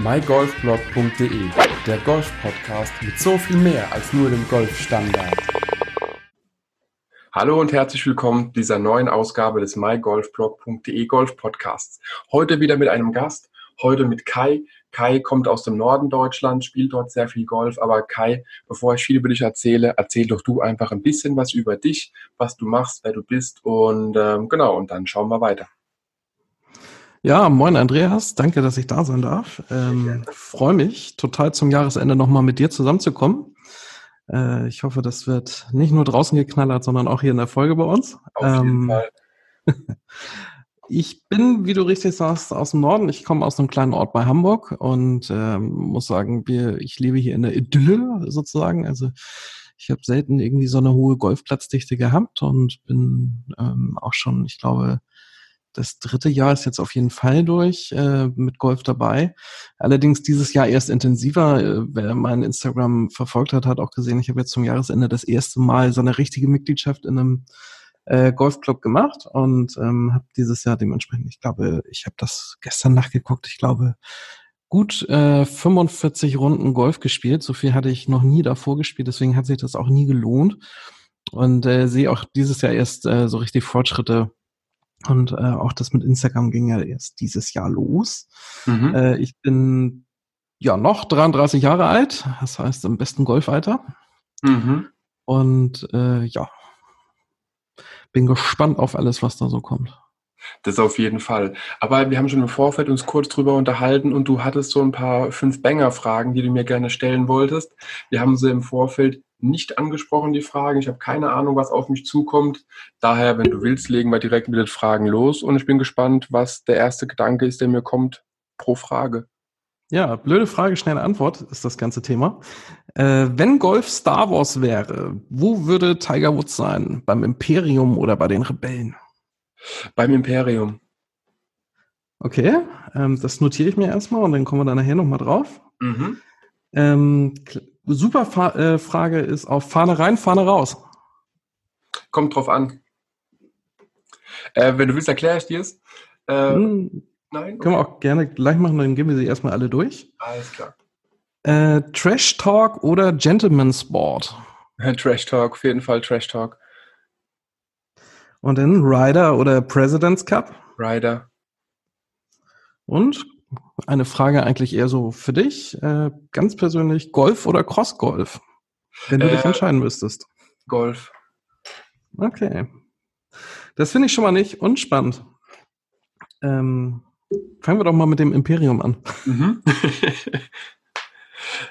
mygolfblog.de, der Golf-Podcast mit so viel mehr als nur dem Golfstandard. Hallo und herzlich willkommen dieser neuen Ausgabe des mygolfblog.de Golf Podcasts. Heute wieder mit einem Gast, heute mit Kai. Kai kommt aus dem Norden Deutschlands, spielt dort sehr viel Golf. Aber Kai, bevor ich viel über dich erzähle, erzähl doch du einfach ein bisschen was über dich, was du machst, wer du bist und ähm, genau, und dann schauen wir weiter. Ja, moin Andreas, danke, dass ich da sein darf. Ähm, Freue mich total zum Jahresende nochmal mit dir zusammenzukommen. Äh, ich hoffe, das wird nicht nur draußen geknallert, sondern auch hier in der Folge bei uns. Auf jeden ähm, Fall. ich bin, wie du richtig sagst, aus dem Norden. Ich komme aus einem kleinen Ort bei Hamburg und ähm, muss sagen, wir, ich lebe hier in der Idylle sozusagen. Also ich habe selten irgendwie so eine hohe Golfplatzdichte gehabt und bin ähm, auch schon, ich glaube, das dritte Jahr ist jetzt auf jeden Fall durch äh, mit Golf dabei. Allerdings dieses Jahr erst intensiver. Äh, wer mein Instagram verfolgt hat, hat auch gesehen, ich habe jetzt zum Jahresende das erste Mal so eine richtige Mitgliedschaft in einem äh, Golfclub gemacht und ähm, habe dieses Jahr dementsprechend, ich glaube, ich habe das gestern nachgeguckt, ich glaube, gut äh, 45 Runden Golf gespielt. So viel hatte ich noch nie davor gespielt, deswegen hat sich das auch nie gelohnt. Und äh, sehe auch dieses Jahr erst äh, so richtig Fortschritte und äh, auch das mit Instagram ging ja erst dieses Jahr los. Mhm. Äh, ich bin ja noch 33 Jahre alt, das heißt im besten Golfalter. Mhm. Und äh, ja, bin gespannt auf alles, was da so kommt. Das auf jeden Fall. Aber wir haben schon im Vorfeld uns kurz drüber unterhalten und du hattest so ein paar Fünf-Banger-Fragen, die du mir gerne stellen wolltest. Wir haben sie im Vorfeld nicht angesprochen, die Fragen. Ich habe keine Ahnung, was auf mich zukommt. Daher, wenn du willst, legen wir direkt mit den Fragen los und ich bin gespannt, was der erste Gedanke ist, der mir kommt pro Frage. Ja, blöde Frage, schnelle Antwort ist das ganze Thema. Äh, wenn Golf Star Wars wäre, wo würde Tiger Woods sein? Beim Imperium oder bei den Rebellen? Beim Imperium. Okay, ähm, das notiere ich mir erstmal und dann kommen wir da nachher nochmal drauf. Mhm. Ähm, super Fa äh, Frage ist auf Fahne rein, Fahne raus. Kommt drauf an. Äh, wenn du willst, erkläre ich dir es. Äh, hm, nein? Können wir auch gerne gleich machen, dann gehen wir sie erstmal alle durch. Alles klar. Äh, Trash Talk oder Gentleman Sport? Trash Talk, auf jeden Fall Trash Talk. Und dann Ryder oder President's Cup? Ryder. Und eine Frage eigentlich eher so für dich, äh, ganz persönlich, Golf oder Cross-Golf? Wenn du äh, dich entscheiden müsstest. Golf. Okay. Das finde ich schon mal nicht unspannend. Ähm, fangen wir doch mal mit dem Imperium an. Mhm.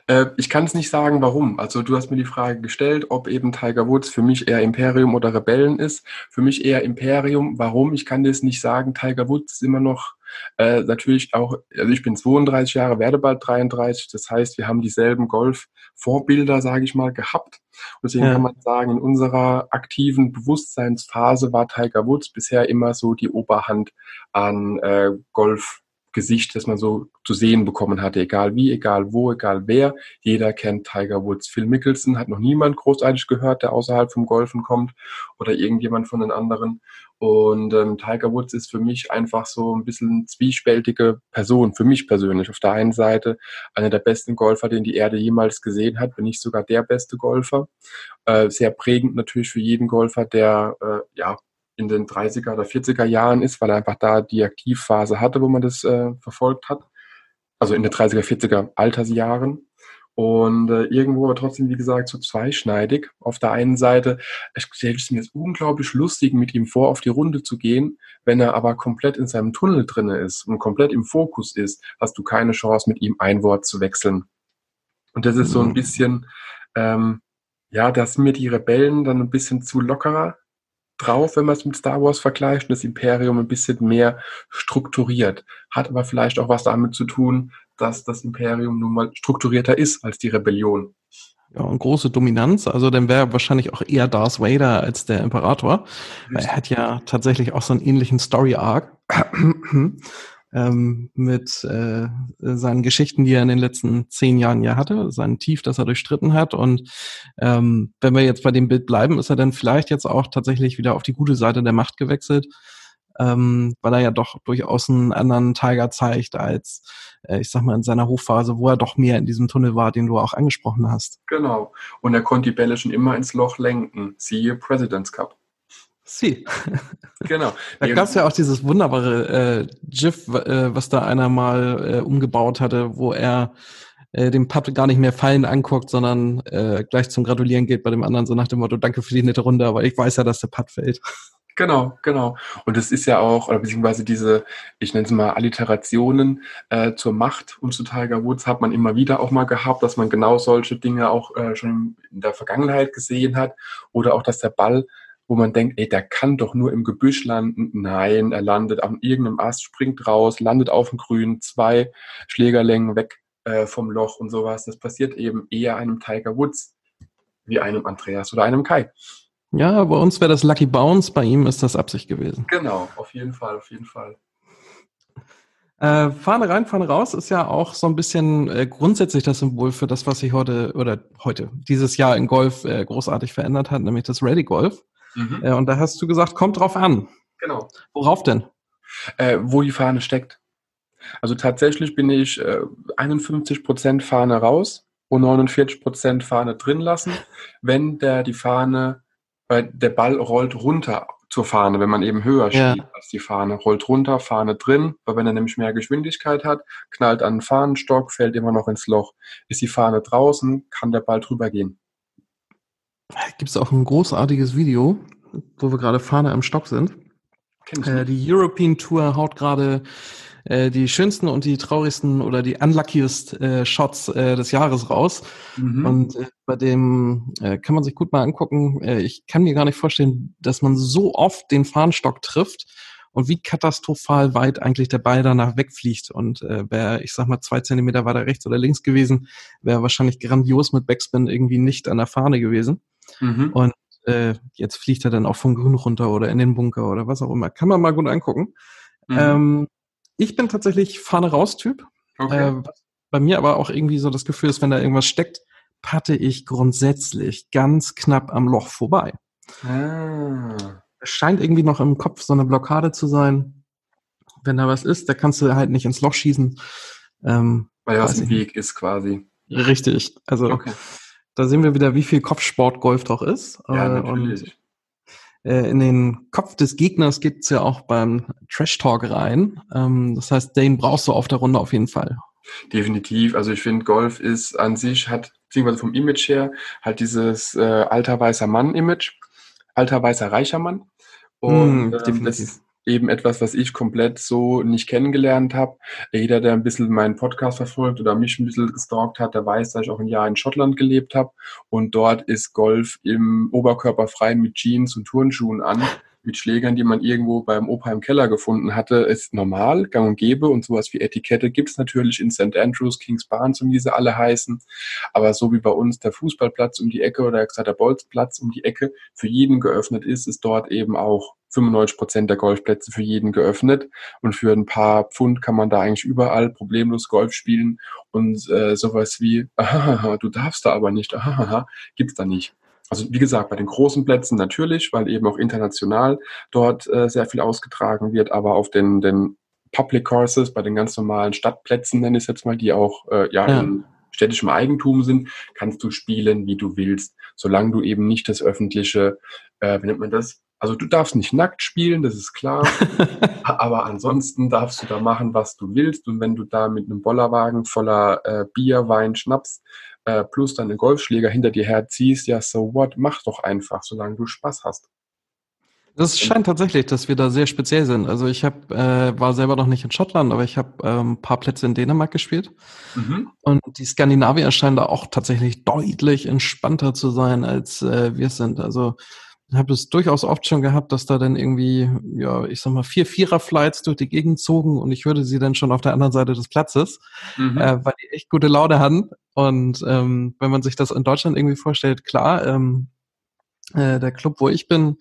Äh, ich kann es nicht sagen, warum. Also du hast mir die Frage gestellt, ob eben Tiger Woods für mich eher Imperium oder Rebellen ist. Für mich eher Imperium. Warum? Ich kann das nicht sagen. Tiger Woods ist immer noch äh, natürlich auch, also ich bin 32 Jahre, werde bald 33. Das heißt, wir haben dieselben Golf-Vorbilder, sage ich mal, gehabt. Und deswegen ja. kann man sagen, in unserer aktiven Bewusstseinsphase war Tiger Woods bisher immer so die Oberhand an äh, Golf Gesicht, das man so zu sehen bekommen hatte, egal wie, egal wo, egal wer. Jeder kennt Tiger Woods. Phil Mickelson hat noch niemand großartig gehört, der außerhalb vom Golfen kommt oder irgendjemand von den anderen. Und ähm, Tiger Woods ist für mich einfach so ein bisschen zwiespältige Person, für mich persönlich. Auf der einen Seite einer der besten Golfer, den die Erde jemals gesehen hat, wenn nicht sogar der beste Golfer. Äh, sehr prägend natürlich für jeden Golfer, der äh, ja in den 30er oder 40er Jahren ist, weil er einfach da die Aktivphase hatte, wo man das äh, verfolgt hat. Also in den 30er, 40er Altersjahren. Und äh, irgendwo aber trotzdem, wie gesagt, so zweischneidig. Auf der einen Seite, ich stelle es mir jetzt unglaublich lustig, mit ihm vor auf die Runde zu gehen. Wenn er aber komplett in seinem Tunnel drinne ist und komplett im Fokus ist, hast du keine Chance, mit ihm ein Wort zu wechseln. Und das ist so ein mhm. bisschen, ähm, ja, da sind mir die Rebellen dann ein bisschen zu lockerer drauf, wenn man es mit Star Wars vergleicht, das Imperium ein bisschen mehr strukturiert. Hat aber vielleicht auch was damit zu tun, dass das Imperium nun mal strukturierter ist als die Rebellion. Ja, und große Dominanz. Also dann wäre wahrscheinlich auch eher Darth Vader als der Imperator. Er hat ja tatsächlich auch so einen ähnlichen Story-Arc ähm, mit äh, seinen Geschichten, die er in den letzten zehn Jahren ja hatte, sein Tief, das er durchstritten hat. Und ähm, wenn wir jetzt bei dem Bild bleiben, ist er dann vielleicht jetzt auch tatsächlich wieder auf die gute Seite der Macht gewechselt. ähm, weil er ja doch durchaus einen anderen Tiger zeigt als, äh, ich sag mal, in seiner Hochphase, wo er doch mehr in diesem Tunnel war, den du auch angesprochen hast. Genau. Und er konnte die Bälle schon immer ins Loch lenken. Siehe President's Cup. Sie. Genau. Da gab es ja auch dieses wunderbare äh, GIF, äh, was da einer mal äh, umgebaut hatte, wo er äh, dem Putt gar nicht mehr fallen anguckt, sondern äh, gleich zum Gratulieren geht bei dem anderen, so nach dem Motto, danke für die nette Runde, aber ich weiß ja, dass der Putt fällt. Genau, genau. Und es ist ja auch, oder beziehungsweise diese, ich nenne es mal Alliterationen äh, zur Macht und zu Tiger Woods hat man immer wieder auch mal gehabt, dass man genau solche Dinge auch äh, schon in der Vergangenheit gesehen hat. Oder auch, dass der Ball, wo man denkt, ey, der kann doch nur im Gebüsch landen. Nein, er landet an irgendeinem Ast, springt raus, landet auf dem Grün, zwei Schlägerlängen weg äh, vom Loch und sowas. Das passiert eben eher einem Tiger Woods wie einem Andreas oder einem Kai. Ja, bei uns wäre das Lucky Bounce, bei ihm ist das Absicht gewesen. Genau, auf jeden Fall, auf jeden Fall. Äh, Fahne rein, Fahne raus ist ja auch so ein bisschen äh, grundsätzlich das Symbol für das, was sich heute oder heute, dieses Jahr in Golf äh, großartig verändert hat, nämlich das Ready Golf. Mhm. Äh, und da hast du gesagt, kommt drauf an. Genau. Worauf denn? Äh, wo die Fahne steckt. Also tatsächlich bin ich 51% äh, Fahne raus und 49% Fahne drin lassen, wenn der die Fahne weil der Ball rollt runter zur Fahne, wenn man eben höher ja. schiebt als die Fahne. Rollt runter, Fahne drin, weil wenn er nämlich mehr Geschwindigkeit hat, knallt an den Fahnenstock, fällt immer noch ins Loch. Ist die Fahne draußen, kann der Ball drüber gehen. Gibt es auch ein großartiges Video, wo wir gerade Fahne am Stock sind. Äh, die European Tour haut gerade äh, die schönsten und die traurigsten oder die unluckiest äh, Shots äh, des Jahres raus. Mhm. Und äh, bei dem äh, kann man sich gut mal angucken. Äh, ich kann mir gar nicht vorstellen, dass man so oft den Fahnenstock trifft und wie katastrophal weit eigentlich der Ball danach wegfliegt. Und äh, wäre, ich sag mal, zwei Zentimeter weiter rechts oder links gewesen, wäre wahrscheinlich grandios mit Backspin irgendwie nicht an der Fahne gewesen. Mhm. Und äh, jetzt fliegt er dann auch vom Grün runter oder in den Bunker oder was auch immer. Kann man mal gut angucken. Mhm. Ähm, ich bin tatsächlich Fahne raus-Typ. Okay. Äh, bei mir aber auch irgendwie so das Gefühl ist, wenn da irgendwas steckt, patte ich grundsätzlich ganz knapp am Loch vorbei. Ah. Es scheint irgendwie noch im Kopf so eine Blockade zu sein. Wenn da was ist, da kannst du halt nicht ins Loch schießen. Ähm, Weil das ein Weg ist quasi. Richtig. Also okay. Da sehen wir wieder, wie viel Kopfsport Golf doch ist. Ja, äh, natürlich. Und äh, in den Kopf des Gegners gibt's ja auch beim Trash Talk rein. Ähm, das heißt, den brauchst du auf der Runde auf jeden Fall. Definitiv. Also ich finde, Golf ist an sich, hat, beziehungsweise vom Image her, halt dieses äh, alter weißer Mann-Image, alter weißer reicher Mann. Und mm, ähm, das, eben etwas, was ich komplett so nicht kennengelernt habe. Jeder, der ein bisschen meinen Podcast verfolgt oder mich ein bisschen gestalkt hat, der weiß, dass ich auch ein Jahr in Schottland gelebt habe. Und dort ist Golf im Oberkörper frei mit Jeans und Turnschuhen an mit Schlägern, die man irgendwo beim Opa im Keller gefunden hatte, ist normal, gang und gäbe und sowas wie Etikette gibt es natürlich in St. Andrews, Kings Barnes, um diese alle heißen. Aber so wie bei uns der Fußballplatz um die Ecke oder der Bolzplatz um die Ecke für jeden geöffnet ist, ist dort eben auch 95 Prozent der Golfplätze für jeden geöffnet und für ein paar Pfund kann man da eigentlich überall problemlos Golf spielen und äh, sowas wie, ah, du darfst da aber nicht, ah, gibt's da nicht also wie gesagt, bei den großen Plätzen natürlich, weil eben auch international dort äh, sehr viel ausgetragen wird, aber auf den, den Public Courses, bei den ganz normalen Stadtplätzen, nenne ich es jetzt mal, die auch äh, ja, ja. in städtischem Eigentum sind, kannst du spielen, wie du willst, solange du eben nicht das öffentliche, äh, wie nennt man das? Also du darfst nicht nackt spielen, das ist klar, aber ansonsten darfst du da machen, was du willst und wenn du da mit einem Bollerwagen voller äh, Bier, Wein, Schnaps äh, plus dann einen Golfschläger hinter dir herziehst, ja, so what, mach doch einfach, solange du Spaß hast. Das scheint tatsächlich, dass wir da sehr speziell sind. Also ich hab, äh, war selber noch nicht in Schottland, aber ich habe ähm, ein paar Plätze in Dänemark gespielt. Mhm. Und die Skandinavier scheinen da auch tatsächlich deutlich entspannter zu sein, als äh, wir sind. Also habe es durchaus oft schon gehabt, dass da dann irgendwie, ja, ich sag mal, vier Vierer-Flights durch die Gegend zogen und ich hörte sie dann schon auf der anderen Seite des Platzes, mhm. äh, weil die echt gute Laune hatten. Und ähm, wenn man sich das in Deutschland irgendwie vorstellt, klar, ähm, äh, der Club, wo ich bin,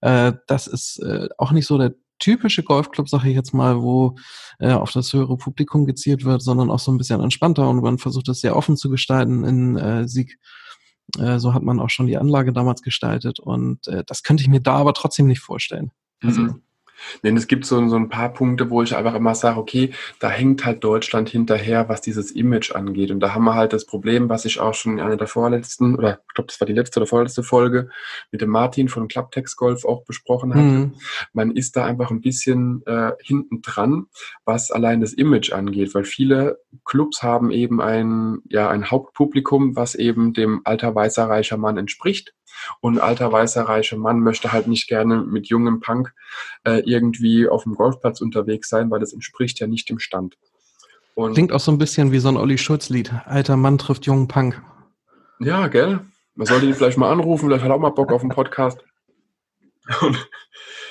äh, das ist äh, auch nicht so der typische Golfclub, sage ich jetzt mal, wo äh, auf das höhere Publikum gezielt wird, sondern auch so ein bisschen entspannter und man versucht das sehr offen zu gestalten in äh, Sieg äh, so hat man auch schon die Anlage damals gestaltet und äh, das könnte ich mir da aber trotzdem nicht vorstellen. Also, mhm. Denn es gibt so, so ein paar Punkte, wo ich einfach immer sage, okay, da hängt halt Deutschland hinterher, was dieses Image angeht. Und da haben wir halt das Problem, was ich auch schon in einer der vorletzten, oder ich glaube, das war die letzte oder vorletzte Folge, mit dem Martin von Clubtex Golf auch besprochen hatte. Mhm. Man ist da einfach ein bisschen äh, hinten dran, was allein das Image angeht, weil viele Clubs haben eben ein, ja, ein Hauptpublikum, was eben dem alter weißer reicher Mann entspricht. Und ein alter weißer reicher Mann möchte halt nicht gerne mit jungem Punk äh, irgendwie auf dem Golfplatz unterwegs sein, weil das entspricht ja nicht dem Stand. Und Klingt auch so ein bisschen wie so ein Olli Schulz-Lied. Alter Mann trifft jungen Punk. Ja, gell? Man sollte ihn vielleicht mal anrufen, vielleicht hat er auch mal Bock auf einen Podcast. Und,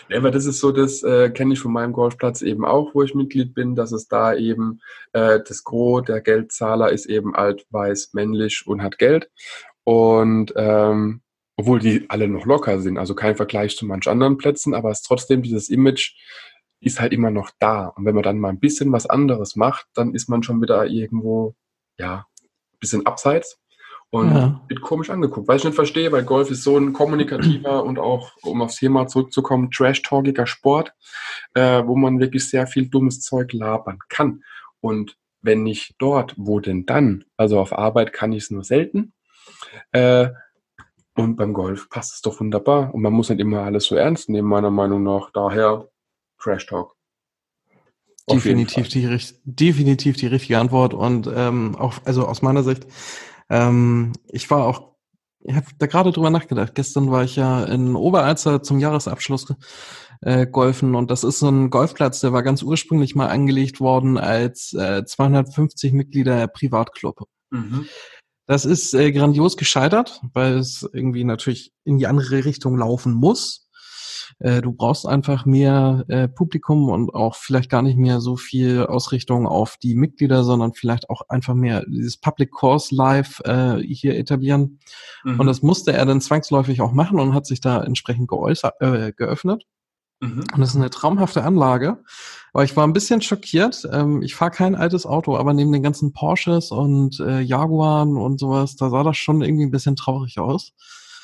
ja, aber das ist so, das äh, kenne ich von meinem Golfplatz eben auch, wo ich Mitglied bin, dass es da eben äh, das Gros der Geldzahler ist eben alt, weiß, männlich und hat Geld. Und ähm, obwohl die alle noch locker sind, also kein Vergleich zu manch anderen Plätzen, aber es ist trotzdem dieses Image ist halt immer noch da. Und wenn man dann mal ein bisschen was anderes macht, dann ist man schon wieder irgendwo, ja, ein bisschen abseits und ja. wird komisch angeguckt. Weil ich nicht verstehe, weil Golf ist so ein kommunikativer und auch, um aufs Thema zurückzukommen, trash-talkiger Sport, äh, wo man wirklich sehr viel dummes Zeug labern kann. Und wenn nicht dort, wo denn dann? Also auf Arbeit kann ich es nur selten. Äh, und beim Golf passt es doch wunderbar. Und man muss nicht immer alles so ernst nehmen, meiner Meinung nach. Daher Trash Talk. definitiv die, definitiv die richtige Antwort. Und ähm, auch, also aus meiner Sicht, ähm, ich war auch, ich habe da gerade drüber nachgedacht. Gestern war ich ja in Oberalzer zum Jahresabschluss äh, golfen und das ist so ein Golfplatz, der war ganz ursprünglich mal angelegt worden als äh, 250 Mitglieder Privatclub. Mhm. Das ist äh, grandios gescheitert, weil es irgendwie natürlich in die andere Richtung laufen muss. Äh, du brauchst einfach mehr äh, Publikum und auch vielleicht gar nicht mehr so viel Ausrichtung auf die Mitglieder, sondern vielleicht auch einfach mehr dieses Public Course Live äh, hier etablieren. Mhm. Und das musste er dann zwangsläufig auch machen und hat sich da entsprechend geäußert, äh, geöffnet. Mhm. Und das ist eine traumhafte Anlage. Aber ich war ein bisschen schockiert. Ähm, ich fahre kein altes Auto, aber neben den ganzen Porsches und äh, Jaguaren und sowas, da sah das schon irgendwie ein bisschen traurig aus.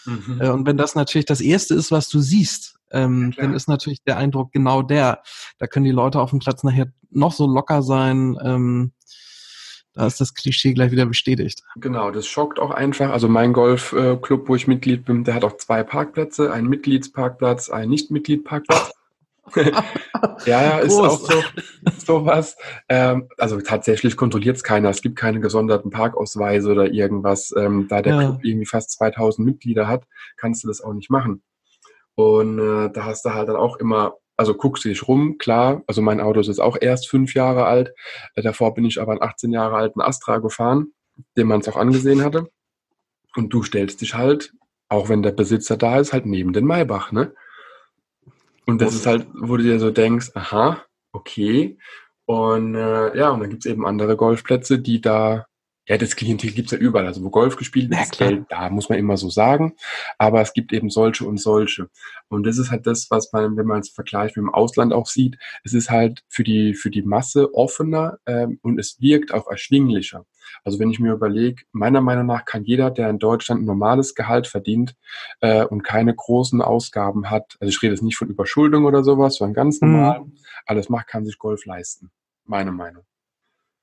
Mhm. Äh, und wenn das natürlich das Erste ist, was du siehst, ähm, ja, dann ist natürlich der Eindruck genau der. Da können die Leute auf dem Platz nachher noch so locker sein. Ähm, da ist das Klischee gleich wieder bestätigt. Genau, das schockt auch einfach. Also mein Golfclub, wo ich Mitglied bin, der hat auch zwei Parkplätze, einen Mitgliedsparkplatz, einen Nicht-Mitglied-Parkplatz. ja, ja, ist auch so sowas. Ähm, also tatsächlich kontrolliert es keiner. Es gibt keine gesonderten Parkausweise oder irgendwas. Ähm, da der ja. Club irgendwie fast 2000 Mitglieder hat, kannst du das auch nicht machen. Und äh, da hast du halt dann auch immer also guckst du dich rum, klar, also mein Auto ist jetzt auch erst fünf Jahre alt, äh, davor bin ich aber einen 18 Jahre alten Astra gefahren, den man es auch angesehen hatte. Und du stellst dich halt, auch wenn der Besitzer da ist, halt neben den Maybach, ne? Und das ist halt, wo du dir so denkst, aha, okay. Und äh, ja, und dann gibt's eben andere Golfplätze, die da ja, das Klientel gibt's ja überall. Also wo Golf gespielt wird, Geld da, muss man immer so sagen. Aber es gibt eben solche und solche. Und das ist halt das, was man, wenn man es vergleicht mit dem Ausland auch sieht, es ist halt für die, für die Masse offener ähm, und es wirkt auch erschwinglicher. Also wenn ich mir überlege, meiner Meinung nach kann jeder, der in Deutschland ein normales Gehalt verdient äh, und keine großen Ausgaben hat, also ich rede jetzt nicht von Überschuldung oder sowas, sondern ganz mhm. normal, mhm. alles macht, kann sich Golf leisten. Meine Meinung.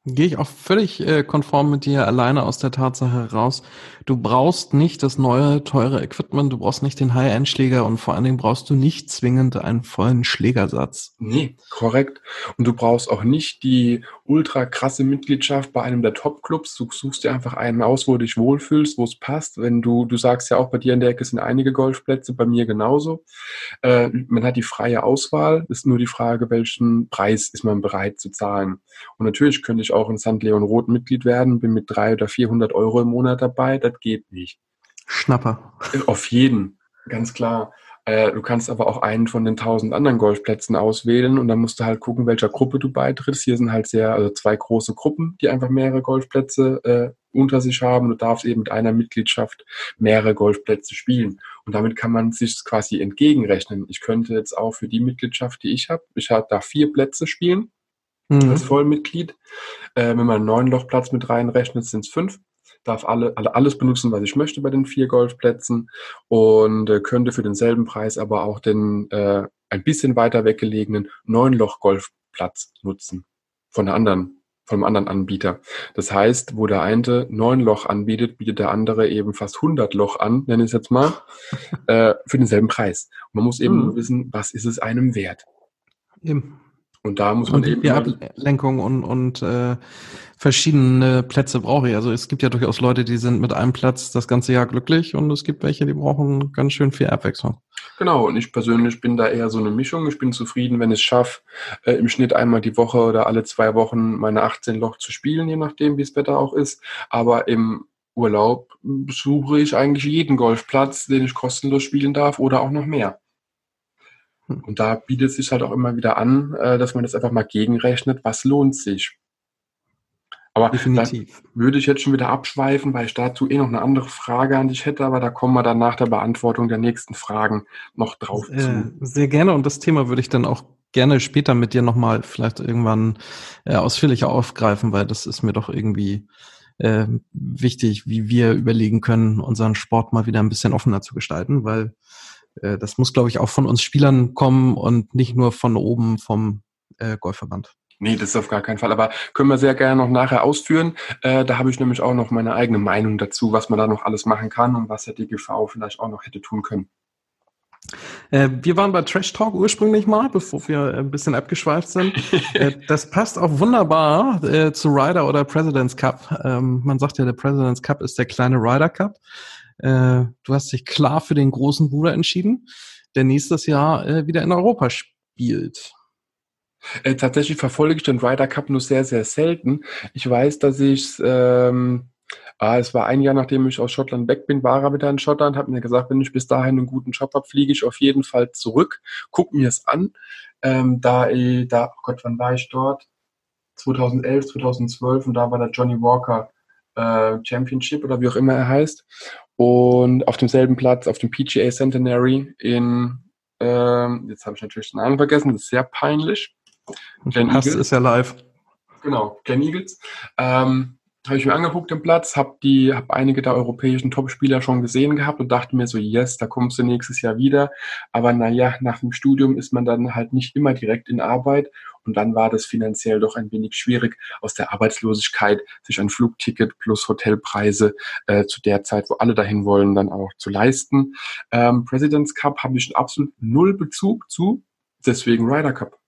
Gehe ich auch völlig äh, konform mit dir alleine aus der Tatsache heraus. Du brauchst nicht das neue, teure Equipment, du brauchst nicht den High-End-Schläger und vor allen Dingen brauchst du nicht zwingend einen vollen Schlägersatz. Nee, korrekt. Und du brauchst auch nicht die ultra krasse Mitgliedschaft bei einem der Top-Clubs. Du suchst dir einfach einen aus, wo du dich wohlfühlst, wo es passt. Wenn du, du sagst ja auch, bei dir in der Ecke sind einige Golfplätze, bei mir genauso. Äh, man hat die freie Auswahl, ist nur die Frage, welchen Preis ist man bereit zu zahlen. Und natürlich könnte ich auch in St. Leon Roth Mitglied werden, bin mit drei oder 400 Euro im Monat dabei, das geht nicht. Schnapper. Auf jeden, ganz klar. Äh, du kannst aber auch einen von den tausend anderen Golfplätzen auswählen und dann musst du halt gucken, welcher Gruppe du beitrittst. Hier sind halt sehr, also zwei große Gruppen, die einfach mehrere Golfplätze äh, unter sich haben. Du darfst eben mit einer Mitgliedschaft mehrere Golfplätze spielen. Und damit kann man sich quasi entgegenrechnen. Ich könnte jetzt auch für die Mitgliedschaft, die ich habe, ich habe da vier Plätze spielen mhm. als Vollmitglied. Äh, wenn man einen neuen Lochplatz mit reinrechnet, sind es fünf. darf alle, alle alles benutzen, was ich möchte bei den vier Golfplätzen und äh, könnte für denselben Preis aber auch den äh, ein bisschen weiter weggelegenen Neunloch-Golfplatz nutzen von der anderen vom anderen Anbieter. Das heißt, wo der eine neun Loch anbietet, bietet der andere eben fast 100 Loch an, nenne ich es jetzt mal, äh, für denselben Preis. Und man muss eben mhm. wissen, was ist es einem wert. Eben. Und da muss man und eben. Die Ablenkung und, und äh, verschiedene Plätze brauche ich. Also es gibt ja durchaus Leute, die sind mit einem Platz das ganze Jahr glücklich und es gibt welche, die brauchen ganz schön viel Abwechslung. Genau, und ich persönlich bin da eher so eine Mischung. Ich bin zufrieden, wenn ich es schaffe, äh, im Schnitt einmal die Woche oder alle zwei Wochen meine 18 Loch zu spielen, je nachdem, wie das Wetter auch ist. Aber im Urlaub suche ich eigentlich jeden Golfplatz, den ich kostenlos spielen darf oder auch noch mehr. Hm. Und da bietet es sich halt auch immer wieder an, äh, dass man das einfach mal gegenrechnet, was lohnt sich. Aber Definitiv. würde ich jetzt schon wieder abschweifen, weil ich dazu eh noch eine andere Frage an dich hätte, aber da kommen wir dann nach der Beantwortung der nächsten Fragen noch drauf äh, zu. Sehr gerne und das Thema würde ich dann auch gerne später mit dir nochmal vielleicht irgendwann äh, ausführlicher aufgreifen, weil das ist mir doch irgendwie äh, wichtig, wie wir überlegen können, unseren Sport mal wieder ein bisschen offener zu gestalten, weil äh, das muss, glaube ich, auch von uns Spielern kommen und nicht nur von oben vom äh, Golfverband. Nee, das ist auf gar keinen Fall. Aber können wir sehr gerne noch nachher ausführen. Äh, da habe ich nämlich auch noch meine eigene Meinung dazu, was man da noch alles machen kann und was der DGV vielleicht auch noch hätte tun können. Äh, wir waren bei Trash Talk ursprünglich mal, bevor wir ein bisschen abgeschweift sind. äh, das passt auch wunderbar zu Ryder oder President's Cup. Ähm, man sagt ja, der President's Cup ist der kleine Ryder Cup. Äh, du hast dich klar für den großen Bruder entschieden, der nächstes Jahr äh, wieder in Europa spielt. Äh, tatsächlich verfolge ich den Ryder Cup nur sehr, sehr selten. Ich weiß, dass ich ähm, ah, es war ein Jahr, nachdem ich aus Schottland weg bin, war er wieder in Schottland, habe mir gesagt, wenn ich bis dahin einen guten Job habe, fliege ich auf jeden Fall zurück, guck mir es an. Ähm, da, da, oh Gott, wann war ich dort? 2011, 2012 und da war der Johnny Walker äh, Championship oder wie auch immer er heißt. Und auf demselben Platz, auf dem PGA Centenary in, ähm, jetzt habe ich natürlich den Namen vergessen, das ist sehr peinlich. Glen Eagles. ist ja live. Genau, Glen Eagles. Ähm, habe ich mir angeguckt den Platz, habe die, habe einige der europäischen Topspieler schon gesehen gehabt und dachte mir so, yes, da kommst du nächstes Jahr wieder. Aber naja, nach dem Studium ist man dann halt nicht immer direkt in Arbeit und dann war das finanziell doch ein wenig schwierig, aus der Arbeitslosigkeit sich ein Flugticket plus Hotelpreise äh, zu der Zeit, wo alle dahin wollen, dann auch zu leisten. Ähm, President's Cup habe ich absolut null Bezug zu, deswegen Ryder Cup.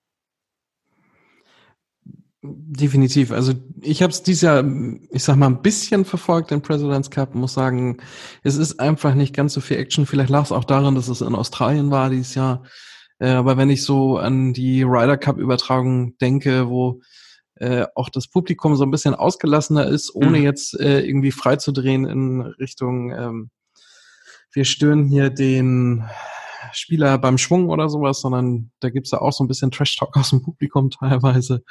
Definitiv. Also ich habe es dieses Jahr, ich sag mal, ein bisschen verfolgt, den President's Cup. Muss sagen, es ist einfach nicht ganz so viel Action. Vielleicht lag es auch daran, dass es in Australien war dieses Jahr. Äh, aber wenn ich so an die Ryder Cup Übertragung denke, wo äh, auch das Publikum so ein bisschen ausgelassener ist, ohne mhm. jetzt äh, irgendwie freizudrehen in Richtung, ähm, wir stören hier den Spieler beim Schwung oder sowas, sondern da gibt's ja auch so ein bisschen Trash-Talk aus dem Publikum teilweise.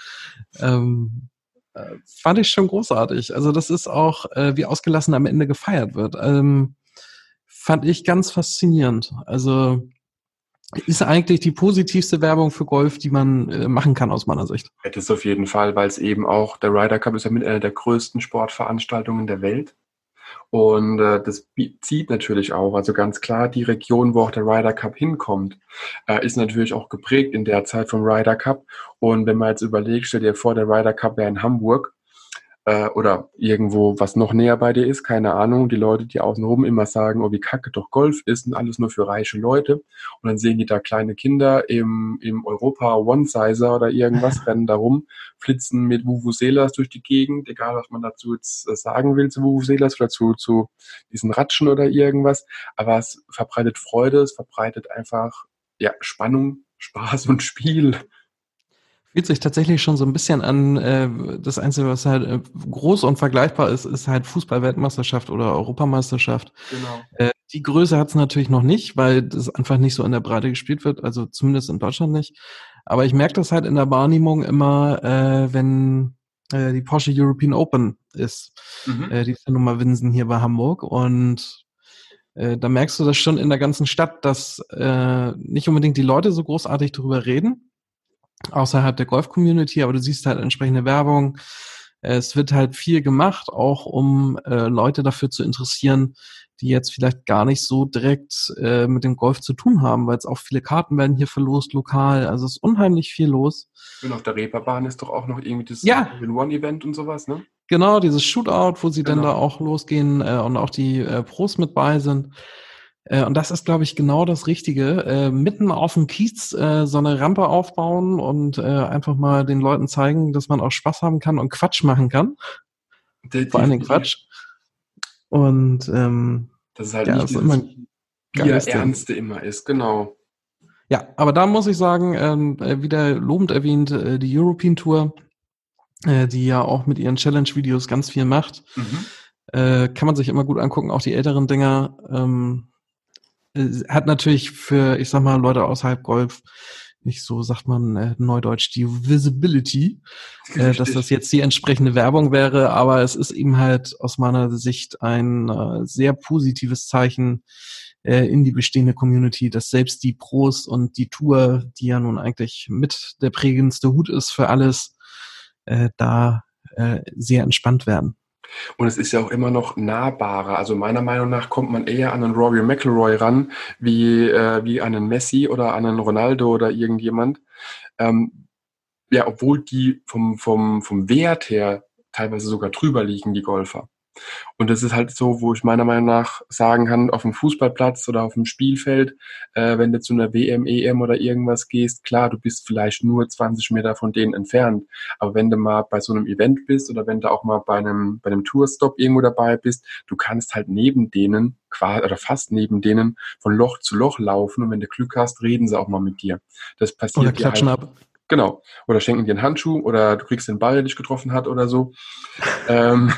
Ähm, äh, fand ich schon großartig. Also das ist auch, äh, wie ausgelassen am Ende gefeiert wird. Ähm, fand ich ganz faszinierend. Also ist eigentlich die positivste Werbung für Golf, die man äh, machen kann aus meiner Sicht. Das ist auf jeden Fall, weil es eben auch, der Ryder Cup ist ja mit einer der größten Sportveranstaltungen der Welt. Und äh, das zieht natürlich auch, also ganz klar, die Region, wo auch der Ryder Cup hinkommt, äh, ist natürlich auch geprägt in der Zeit vom Ryder Cup. Und wenn man jetzt überlegt, stell dir vor, der Ryder Cup wäre in Hamburg, äh, oder irgendwo, was noch näher bei dir ist, keine Ahnung. Die Leute, die außenrum immer sagen, oh, wie kacke doch Golf ist und alles nur für reiche Leute. Und dann sehen die da kleine Kinder im, im Europa One-Sizer oder irgendwas, rennen da rum, flitzen mit Vuvuzelas durch die Gegend, egal was man dazu jetzt äh, sagen will zu Vuvuzelas oder zu, zu diesen Ratschen oder irgendwas. Aber es verbreitet Freude, es verbreitet einfach, ja, Spannung, Spaß und Spiel. Fühlt sich tatsächlich schon so ein bisschen an, äh, das Einzige, was halt äh, groß und vergleichbar ist, ist halt Fußball-Weltmeisterschaft oder Europameisterschaft. Genau. Äh, die Größe hat es natürlich noch nicht, weil das einfach nicht so in der Breite gespielt wird, also zumindest in Deutschland nicht. Aber ich merke das halt in der Wahrnehmung immer, äh, wenn äh, die Porsche European Open ist. Mhm. Äh, die ist ja nun mal Winsen hier bei Hamburg und äh, da merkst du das schon in der ganzen Stadt, dass äh, nicht unbedingt die Leute so großartig darüber reden, außerhalb der Golf-Community, aber du siehst halt entsprechende Werbung. es wird halt viel gemacht, auch um äh, Leute dafür zu interessieren, die jetzt vielleicht gar nicht so direkt äh, mit dem Golf zu tun haben, weil es auch viele Karten werden hier verlost lokal. Also es ist unheimlich viel los. Und auf der Reeperbahn ist doch auch noch irgendwie das ja. One-Event und sowas, ne? Genau, dieses Shootout, wo sie genau. dann da auch losgehen äh, und auch die äh, Pros mit bei sind. Äh, und das ist, glaube ich, genau das Richtige. Äh, mitten auf dem Kiez äh, so eine Rampe aufbauen und äh, einfach mal den Leuten zeigen, dass man auch Spaß haben kann und Quatsch machen kann. Der, Vor allen Dingen Quatsch. Und ähm, das ist halt ja, nicht das immer Bier-Ernste immer ist, genau. Ja, aber da muss ich sagen, ähm, äh, wieder lobend erwähnt, äh, die European Tour, äh, die ja auch mit ihren Challenge-Videos ganz viel macht. Mhm. Äh, kann man sich immer gut angucken, auch die älteren Dinger. Ähm, äh, hat natürlich für, ich sag mal, Leute außerhalb Golf nicht so, sagt man äh, neudeutsch, die Visibility, äh, dass das jetzt die entsprechende Werbung wäre, aber es ist eben halt aus meiner Sicht ein äh, sehr positives Zeichen äh, in die bestehende Community, dass selbst die Pros und die Tour, die ja nun eigentlich mit der prägendste Hut ist für alles, äh, da äh, sehr entspannt werden. Und es ist ja auch immer noch nahbarer. Also meiner Meinung nach kommt man eher an einen Rory McIlroy ran, wie, äh, wie an einen Messi oder an einen Ronaldo oder irgendjemand. Ähm, ja, obwohl die vom, vom, vom Wert her teilweise sogar drüber liegen, die Golfer. Und das ist halt so, wo ich meiner Meinung nach sagen kann, auf dem Fußballplatz oder auf dem Spielfeld, äh, wenn du zu einer WM, EM oder irgendwas gehst, klar, du bist vielleicht nur 20 Meter von denen entfernt. Aber wenn du mal bei so einem Event bist oder wenn du auch mal bei einem, bei einem Tourstop irgendwo dabei bist, du kannst halt neben denen, quasi, oder fast neben denen, von Loch zu Loch laufen und wenn du Glück hast, reden sie auch mal mit dir. Das passiert oder klatschen halt, ab. Genau. Oder schenken dir einen Handschuh oder du kriegst den Ball, der dich getroffen hat oder so. ähm,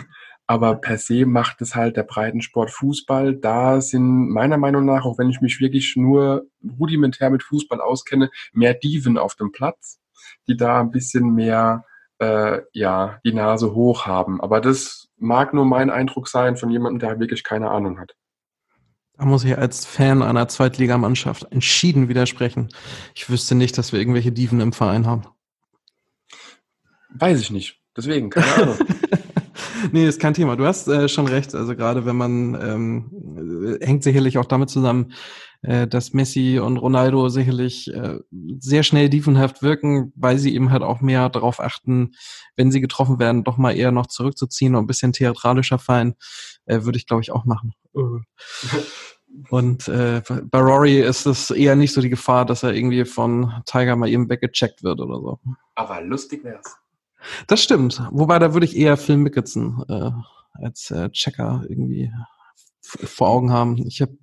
aber per se macht es halt der Breitensport Fußball. Da sind meiner Meinung nach, auch wenn ich mich wirklich nur rudimentär mit Fußball auskenne, mehr Diven auf dem Platz, die da ein bisschen mehr äh, ja die Nase hoch haben. Aber das mag nur mein Eindruck sein von jemandem, der wirklich keine Ahnung hat. Da muss ich als Fan einer Zweitligamannschaft entschieden widersprechen. Ich wüsste nicht, dass wir irgendwelche Diven im Verein haben. Weiß ich nicht. Deswegen, keine Ahnung. nee, ist kein Thema. Du hast äh, schon recht. Also gerade wenn man ähm, hängt sicherlich auch damit zusammen, äh, dass Messi und Ronaldo sicherlich äh, sehr schnell diefenhaft wirken, weil sie eben halt auch mehr darauf achten, wenn sie getroffen werden, doch mal eher noch zurückzuziehen und ein bisschen theatralischer fallen, äh, würde ich glaube ich auch machen. Und äh, bei Rory ist es eher nicht so die Gefahr, dass er irgendwie von Tiger mal eben weggecheckt wird oder so. Aber lustig wär's. Das stimmt. Wobei, da würde ich eher Phil Mickelson äh, als äh, Checker irgendwie vor Augen haben. Ich habe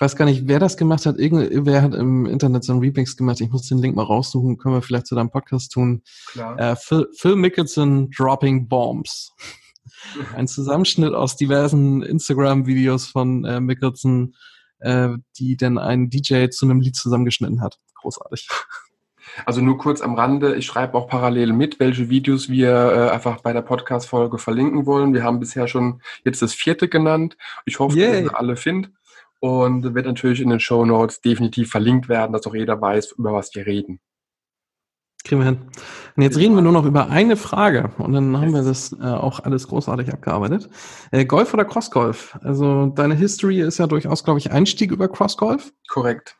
ich weiß gar nicht, wer das gemacht hat. Irgendwer hat im Internet so einen Remix gemacht. Ich muss den Link mal raussuchen. Können wir vielleicht zu deinem Podcast tun. Klar. Äh, Phil, Phil Mickelson Dropping Bombs. Ein Zusammenschnitt aus diversen Instagram-Videos von äh, Mickelson, äh, die dann ein DJ zu einem Lied zusammengeschnitten hat. Großartig. Also nur kurz am Rande, ich schreibe auch parallel mit, welche Videos wir äh, einfach bei der Podcast-Folge verlinken wollen. Wir haben bisher schon jetzt das vierte genannt. Ich hoffe, Yay. dass ihr alle findet. Und wird natürlich in den Show Notes definitiv verlinkt werden, dass auch jeder weiß, über was wir reden. Kriegen wir hin. Und jetzt reden wir nur noch über eine Frage und dann haben wir das äh, auch alles großartig abgearbeitet. Äh, Golf oder Crossgolf? Also deine History ist ja durchaus, glaube ich, Einstieg über Crossgolf. Korrekt.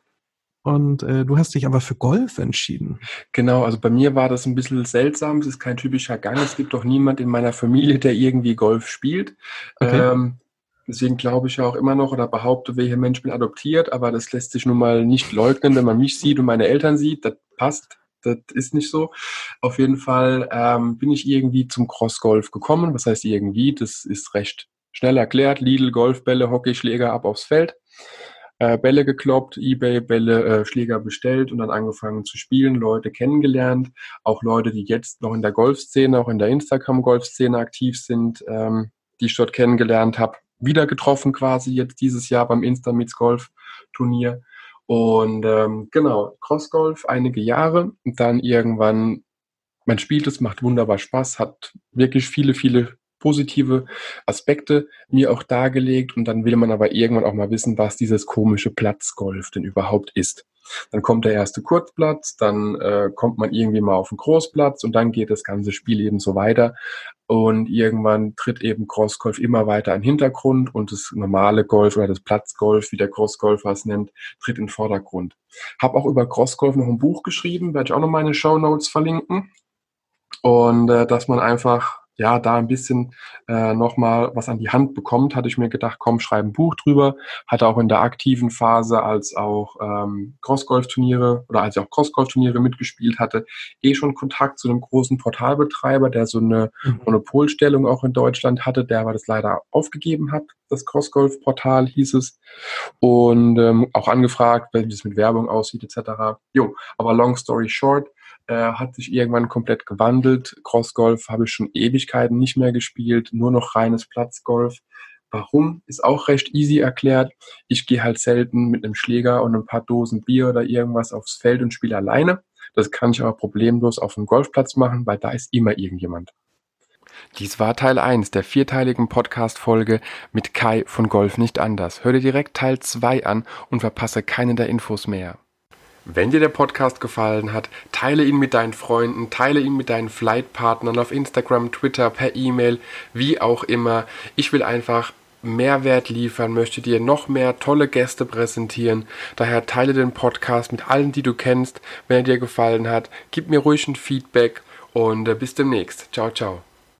Und äh, du hast dich aber für Golf entschieden. Genau, also bei mir war das ein bisschen seltsam. Es ist kein typischer Gang. Es gibt doch niemand in meiner Familie, der irgendwie Golf spielt. Okay. Ähm, deswegen glaube ich ja auch immer noch oder behaupte, welcher Mensch bin adoptiert, aber das lässt sich nun mal nicht leugnen, wenn man mich sieht und meine Eltern sieht. Das passt. Das ist nicht so. Auf jeden Fall ähm, bin ich irgendwie zum Crossgolf gekommen. Was heißt irgendwie? Das ist recht schnell erklärt. Lidl, Golfbälle, Hockeyschläger ab aufs Feld äh, Bälle gekloppt, Ebay-Bälle, äh, Schläger bestellt und dann angefangen zu spielen, Leute kennengelernt, auch Leute, die jetzt noch in der Golfszene, auch in der Instagram-Golfszene aktiv sind, ähm, die ich dort kennengelernt habe, wieder getroffen quasi jetzt dieses Jahr beim Insta Meets Golf Turnier. Und ähm, genau, Crossgolf einige Jahre und dann irgendwann, man spielt es, macht wunderbar Spaß, hat wirklich viele, viele positive Aspekte mir auch dargelegt und dann will man aber irgendwann auch mal wissen, was dieses komische Platzgolf denn überhaupt ist. Dann kommt der erste Kurzplatz, dann äh, kommt man irgendwie mal auf den Großplatz und dann geht das ganze Spiel eben so weiter. Und irgendwann tritt eben Crossgolf immer weiter in den Hintergrund und das normale Golf oder das Platzgolf, wie der Crossgolfer es nennt, tritt in den Vordergrund. Hab auch über Crossgolf noch ein Buch geschrieben, werde ich auch noch meine Show Notes verlinken. Und äh, dass man einfach ja, da ein bisschen äh, nochmal was an die Hand bekommt, hatte ich mir gedacht, komm, schreib ein Buch drüber. Hatte auch in der aktiven Phase, als auch ähm, Crossgolf-Turniere oder als ich auch Crossgolf-Turniere mitgespielt hatte, eh schon Kontakt zu einem großen Portalbetreiber, der so eine mhm. Monopolstellung auch in Deutschland hatte, der aber das leider aufgegeben hat. Das Crossgolf-Portal hieß es. Und ähm, auch angefragt, wie es mit Werbung aussieht, etc. Jo, aber long story short, äh, hat sich irgendwann komplett gewandelt. Crossgolf habe ich schon Ewigkeiten nicht mehr gespielt, nur noch reines Platzgolf. Warum? Ist auch recht easy erklärt. Ich gehe halt selten mit einem Schläger und ein paar Dosen Bier oder irgendwas aufs Feld und spiele alleine. Das kann ich aber problemlos auf dem Golfplatz machen, weil da ist immer irgendjemand. Dies war Teil 1 der vierteiligen Podcast-Folge mit Kai von Golf nicht anders. Hör dir direkt Teil 2 an und verpasse keine der Infos mehr. Wenn dir der Podcast gefallen hat, teile ihn mit deinen Freunden, teile ihn mit deinen Flightpartnern auf Instagram, Twitter, per E-Mail, wie auch immer. Ich will einfach Mehrwert liefern, möchte dir noch mehr tolle Gäste präsentieren. Daher teile den Podcast mit allen, die du kennst, wenn er dir gefallen hat. Gib mir ruhig ein Feedback und äh, bis demnächst. Ciao, ciao.